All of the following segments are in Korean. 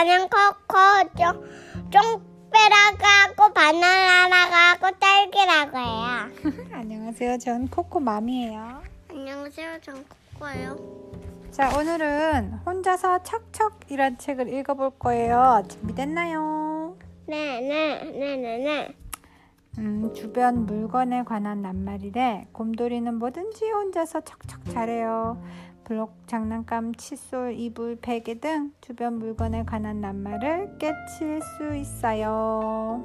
코코 쫑쫑배라고 하고 바나나라고 하고 딸기라고 해요. 안녕하세요. 전 코코맘이에요. 안녕하세요. 전 코코예요. 자, 오늘은 혼자서 척척이란 책을 읽어볼 거예요. 준비됐나요? 네, 네, 네, 네, 네. 음, 주변 물건에 관한 낱말이래. 곰돌이는 뭐든지 혼자서 척척 잘해요. 블록, 장난감, 칫솔, 이불, 베개 등 주변 물건에 관한 낱말을 깨칠 수 있어요.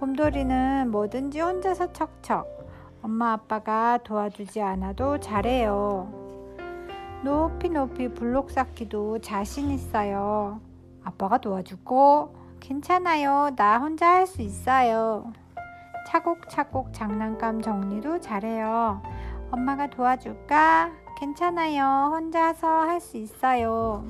곰돌이는 뭐든지 혼자서 척척. 엄마 아빠가 도와주지 않아도 잘해요. 높이 높이 블록 쌓기도 자신 있어요. 아빠가 도와주고 괜찮아요. 나 혼자 할 수 있어요. 차곡차곡 장난감 정리도 잘해요. 엄마가 도와줄까? 괜찮아요. 혼자서 할 수 있어요.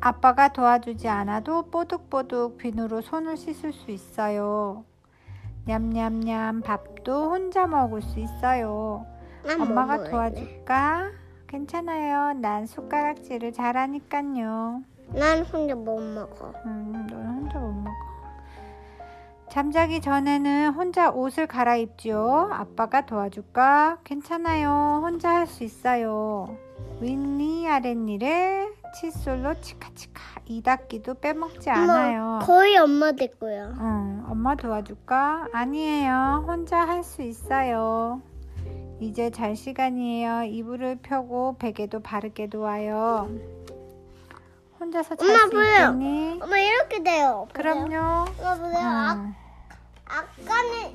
아빠가 도와주지 않아도 뽀득뽀득 비누로 손을 씻을 수 있어요. 냠냠냠 밥도 혼자 먹을 수 있어요. 난 엄마가. 도와줄까? 괜찮아요. 난 숟가락질을 잘하니깐요. 난 혼자 못 먹어. 음, 너는 혼자 못 먹어. 잠자기 전에는 혼자 옷을 갈아입죠. 아빠가 도와줄까? 괜찮아요. 혼자 할 수 있어요. 윗니 아랫니를 칫솔로 치카치카 이 닦기도 빼먹지 않아요. 엄마, 거의 엄마 됐고요. 응, 엄마 도와줄까? 아니에요. 혼자 할 수 있어요. 이제 잘 시간이에요. 이불을 펴고 베개도 바르게 놓아요. 혼자서 잘 엄마 수. 있겠니? 엄마 이렇게 돼요. 그럼요. 엄마 보세요. 아, 응. 아까는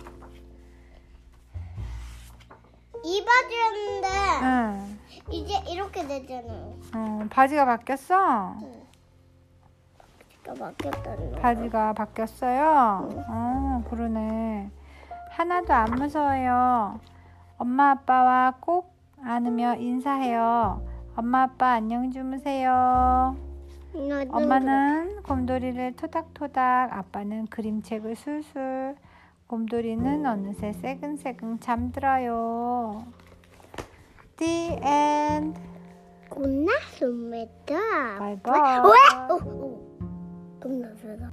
이 바지였는데 응. 이제 이렇게 되잖아요. 어, 바지가 바뀌었어? 그러니까 바뀌었다는 거. 바지가 바뀌었어요? 어, 그러네. 하나도 안 무서워요. 엄마 아빠와 꼭 안으며 인사해요. 엄마 아빠 안녕 주무세요. 엄마는 곰돌이를 토닥토닥, 아빠는 그림책을 술술. 곰돌이는 어느새 새근새근 잠들어요. The end. 끝났습니다. 바이바이. 끝났어요.